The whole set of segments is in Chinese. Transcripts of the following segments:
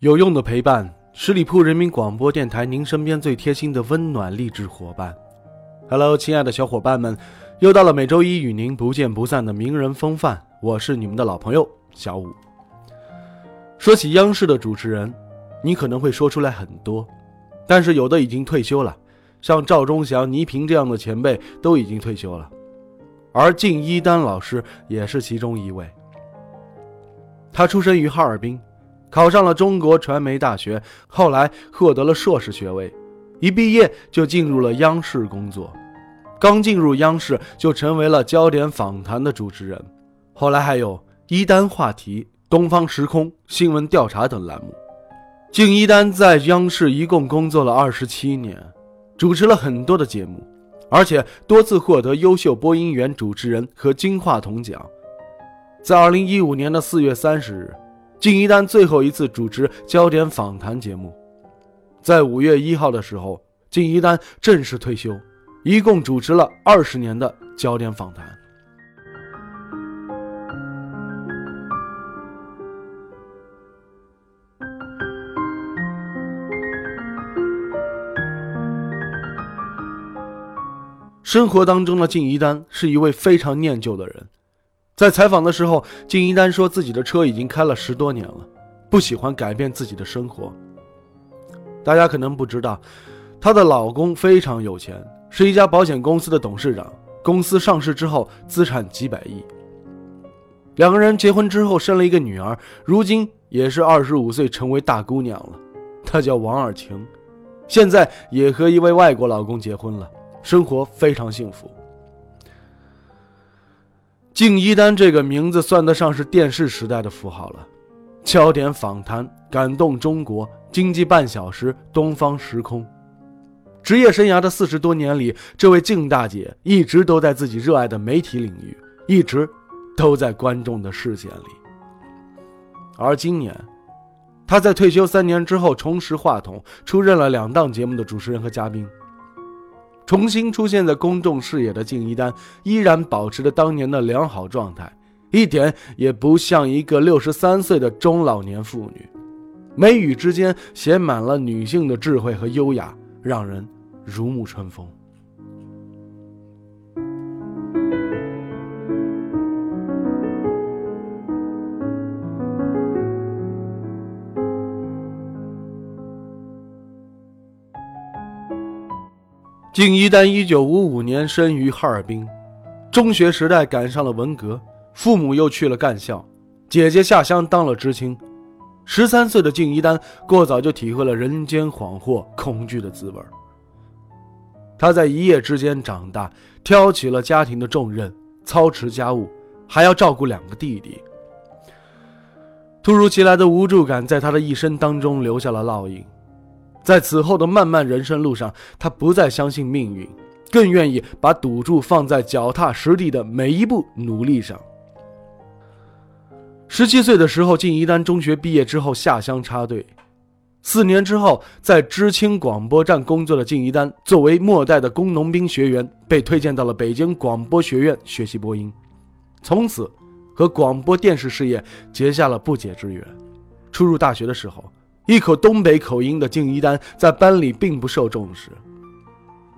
有用的陪伴，十里铺人民广播电台，您身边最贴心的温暖励志伙伴。Hello，亲爱的小伙伴们，又到了每周一与您不见不散的名人风范，我是你们的老朋友小五。说起央视的主持人，你可能会说出来很多，但是有的已经退休了，像赵忠祥、倪萍这样的前辈都已经退休了，而靳一丹老师也是其中一位。他出生于哈尔滨。考上了中国传媒大学，后来获得了硕士学位，一毕业就进入了央视工作。刚进入央视就成为了焦点访谈的主持人，后来还有一丹话题、东方时空、新闻调查等栏目。敬一丹在央视一共工作了二十七年，主持了很多的节目，而且多次获得优秀播音员、主持人和金话筒奖。在二零一五年的四月三十日。敬一丹最后一次主持焦点访谈节目，在五月一号的时候，敬一丹正式退休，一共主持了二十年的焦点访谈。生活当中的敬一丹是一位非常念旧的人。在采访的时候，靳一丹说自己的车已经开了十多年了，不喜欢改变自己的生活。大家可能不知道，她的老公非常有钱，是一家保险公司的董事长，公司上市之后资产几百亿。两个人结婚之后生了一个女儿，如今也是二十五岁，成为大姑娘了。她叫王尔晴，现在也和一位外国老公结婚了，生活非常幸福。敬一丹这个名字算得上是电视时代的符号了，焦点访谈、感动中国、经济半小时、东方时空。职业生涯的四十多年里，这位敬大姐一直都在自己热爱的媒体领域，一直都在观众的视线里。而今年，她在退休三年之后重拾话筒，出任了两档节目的主持人和嘉宾。重新出现在公众视野的敬一丹，依然保持着当年的良好状态，一点也不像一个六十三岁的中老年妇女，眉宇之间写满了女性的智慧和优雅，让人如沐春风。敬一丹一九五五年生于哈尔滨，中学时代赶上了文革，父母又去了干校，姐姐下乡当了知青。十三岁的敬一丹过早就体会了人间恍惚、恐惧的滋味。他在一夜之间长大，挑起了家庭的重任，操持家务，还要照顾两个弟弟。突如其来的无助感在他的一生当中留下了烙印。在此后的漫漫人生路上，他不再相信命运，更愿意把赌注放在脚踏实地的每一步努力上。十七岁的时候，靳一丹中学毕业之后下乡插队，四年之后，在知青广播站工作的靳一丹，作为末代的工农兵学员，被推荐到了北京广播学院学习播音，从此和广播电视事业结下了不解之缘。初入大学的时候。一口东北口音的敬一丹在班里并不受重视，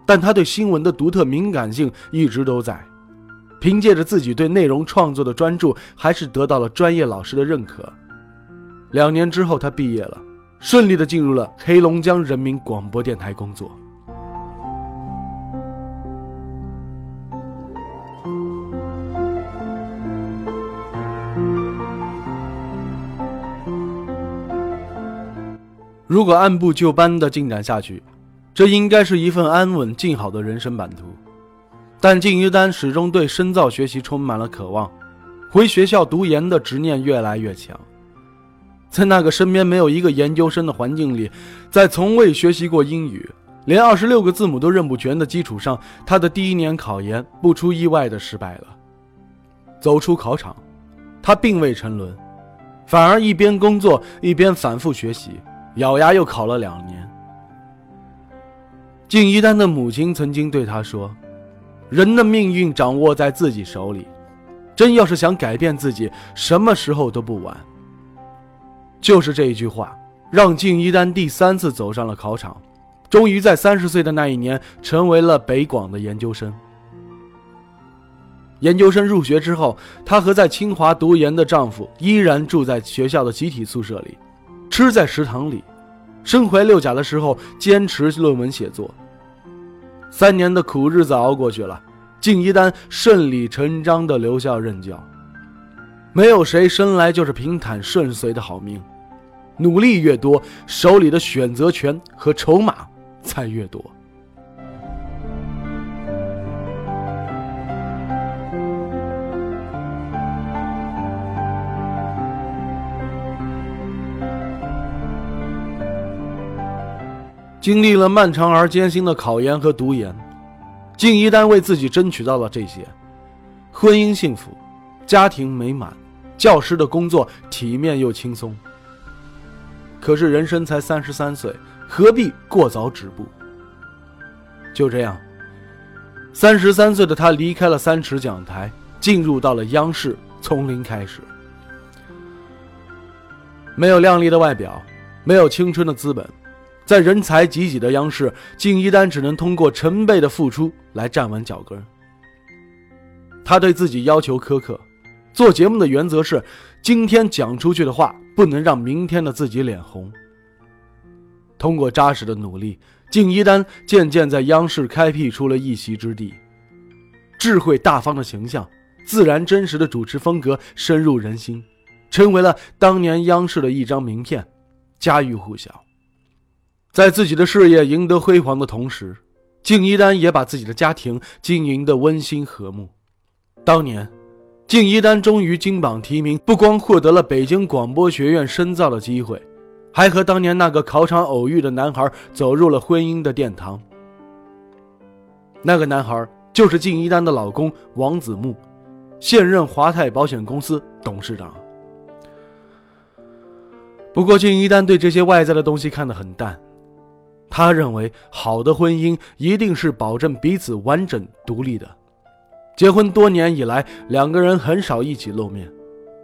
但他对新闻的独特敏感性一直都在。凭借着自己对内容创作的专注，还是得到了专业老师的认可。两年之后，他毕业了，顺利的进入了黑龙江人民广播电台工作。如果按部就班的进展下去，这应该是一份安稳静好的人生版图。但靳一丹始终对深造学习充满了渴望，回学校读研的执念越来越强。在那个身边没有一个研究生的环境里，在从未学习过英语、连二十六个字母都认不全的基础上，他的第一年考研不出意外的失败了。走出考场，他并未沉沦，反而一边工作一边反复学习，咬牙又考了两年。敬一丹的母亲曾经对他说：“人的命运掌握在自己手里，真要是想改变自己，什么时候都不晚。”就是这一句话，让敬一丹第三次走上了考场，终于在三十岁的那一年成为了北广的研究生。研究生入学之后，她和在清华读研的丈夫依然住在学校的集体宿舍里，吃在食堂里，身怀六甲的时候坚持论文写作。三年的苦日子熬过去了，敬一丹顺理成章的留校任教。没有谁生来就是平坦顺遂的好命，努力越多，手里的选择权和筹码才越多。经历了漫长而艰辛的考研和读研，敬一丹为自己争取到了这些：婚姻幸福，家庭美满。教师的工作体面又轻松，可是人生才三十三岁，何必过早止步？就这样，三十三岁的他离开了三尺讲台，进入到了央视，从零开始。没有靓丽的外表，没有青春的资本，在人才济济的央视，敬一丹只能通过成倍的付出来站稳脚跟。他对自己要求苛刻。做节目的原则是，今天讲出去的话不能让明天的自己脸红。通过扎实的努力，敬一丹渐渐在央视开辟出了一席之地。智慧大方的形象，自然真实的主持风格深入人心，成为了当年央视的一张名片，家喻户晓。在自己的事业赢得辉煌的同时，敬一丹也把自己的家庭经营得温馨和睦。当年。敬一丹终于金榜题名，不光获得了北京广播学院深造的机会，还和当年那个考场偶遇的男孩走入了婚姻的殿堂。那个男孩就是敬一丹的老公王子木，现任华泰保险公司董事长。不过，敬一丹对这些外在的东西看得很淡，他认为好的婚姻一定是保证彼此完整独立的。结婚多年以来，两个人很少一起露面。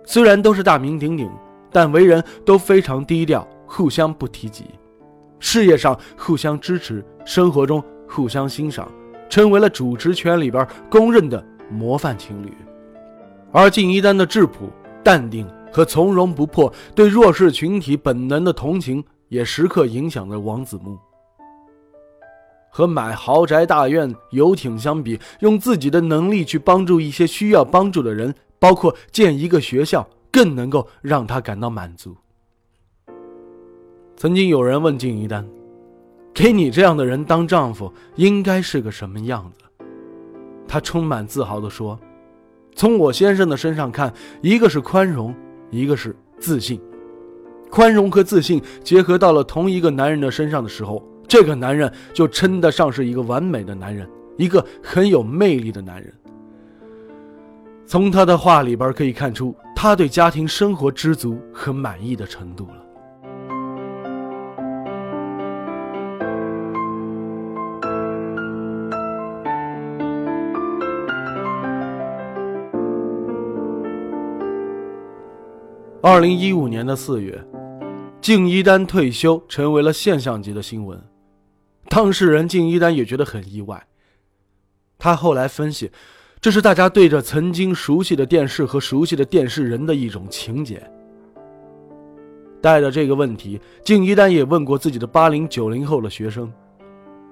虽然都是大名鼎鼎，但为人都非常低调，互相不提及。事业上互相支持，生活中互相欣赏，成为了主持圈里边公认的模范情侣。而敬一丹的质朴、淡定和从容不迫，对弱势群体本能的同情，也时刻影响着王子木。和买豪宅大院、游艇相比，用自己的能力去帮助一些需要帮助的人，包括建一个学校，更能够让他感到满足。曾经有人问敬一丹：“给你这样的人当丈夫，应该是个什么样子？”他充满自豪地说：“从我先生的身上看，一个是宽容，一个是自信。宽容和自信结合到了同一个男人的身上的时候。”这个男人就称得上是一个完美的男人，一个很有魅力的男人。从他的话里边可以看出，他对家庭生活知足和满意的程度了。二零一五年的四月，敬一丹退休成为了现象级的新闻。当事人敬一丹也觉得很意外。他后来分析，这是大家对着曾经熟悉的电视和熟悉的电视人的一种情结。带着这个问题，敬一丹也问过自己的八零九零后的学生：“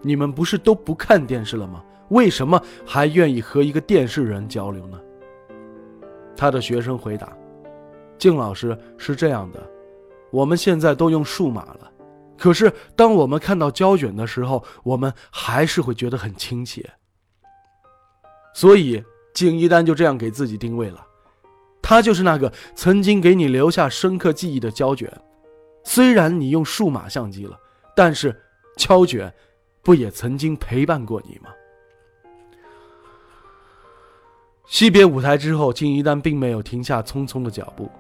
你们不是都不看电视了吗？为什么还愿意和一个电视人交流呢？”他的学生回答：“敬老师是这样的，我们现在都用数码了。”可是，当我们看到胶卷的时候，我们还是会觉得很亲切。所以，敬一丹就这样给自己定位了：它就是那个曾经给你留下深刻记忆的胶卷。虽然你用数码相机了，但是胶卷不也曾经陪伴过你吗？惜别舞台之后，敬一丹并没有停下匆匆的脚步。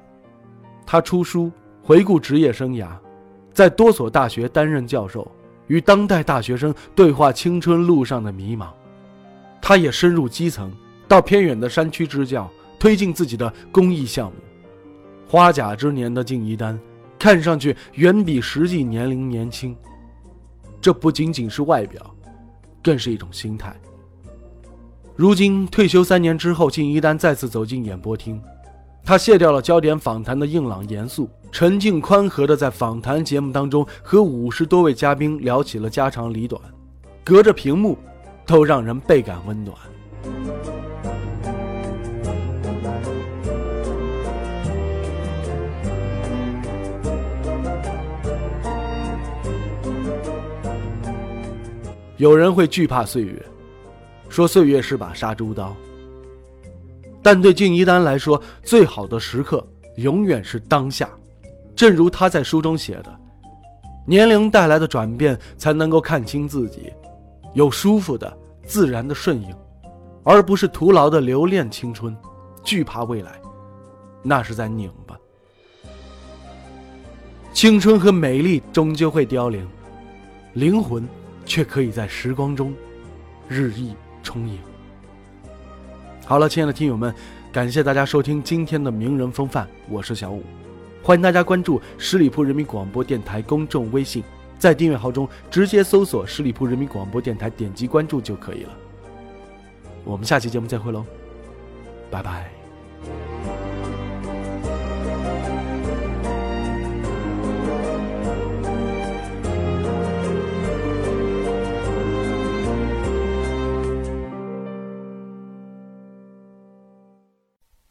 他出书，回顾职业生涯，在多所大学担任教授，与当代大学生对话青春路上的迷茫。他也深入基层，到偏远的山区支教，推进自己的公益项目。花甲之年的敬一丹，看上去远比实际年龄年轻。这不仅仅是外表，更是一种心态。如今退休三年之后，敬一丹再次走进演播厅，他卸掉了焦点访谈的硬朗严肃，沉静宽和的在访谈节目当中和五十多位嘉宾聊起了家长里短，隔着屏幕，都让人倍感温暖。有人会惧怕岁月。说岁月是把杀猪刀，但对敬一丹来说，最好的时刻永远是当下。正如他在书中写的：“年龄带来的转变，才能够看清自己，有舒服的、自然的顺应，而不是徒劳的留恋青春，惧怕未来，那是在拧巴。青春和美丽终究会凋零，灵魂却可以在时光中日益。”充盈。好了，亲爱的听友们，感谢大家收听今天的名人风范，我是小五，欢迎大家关注十里铺人民广播电台公众微信，在订阅号中直接搜索十里铺人民广播电台，点击关注就可以了。我们下期节目再会喽，拜拜。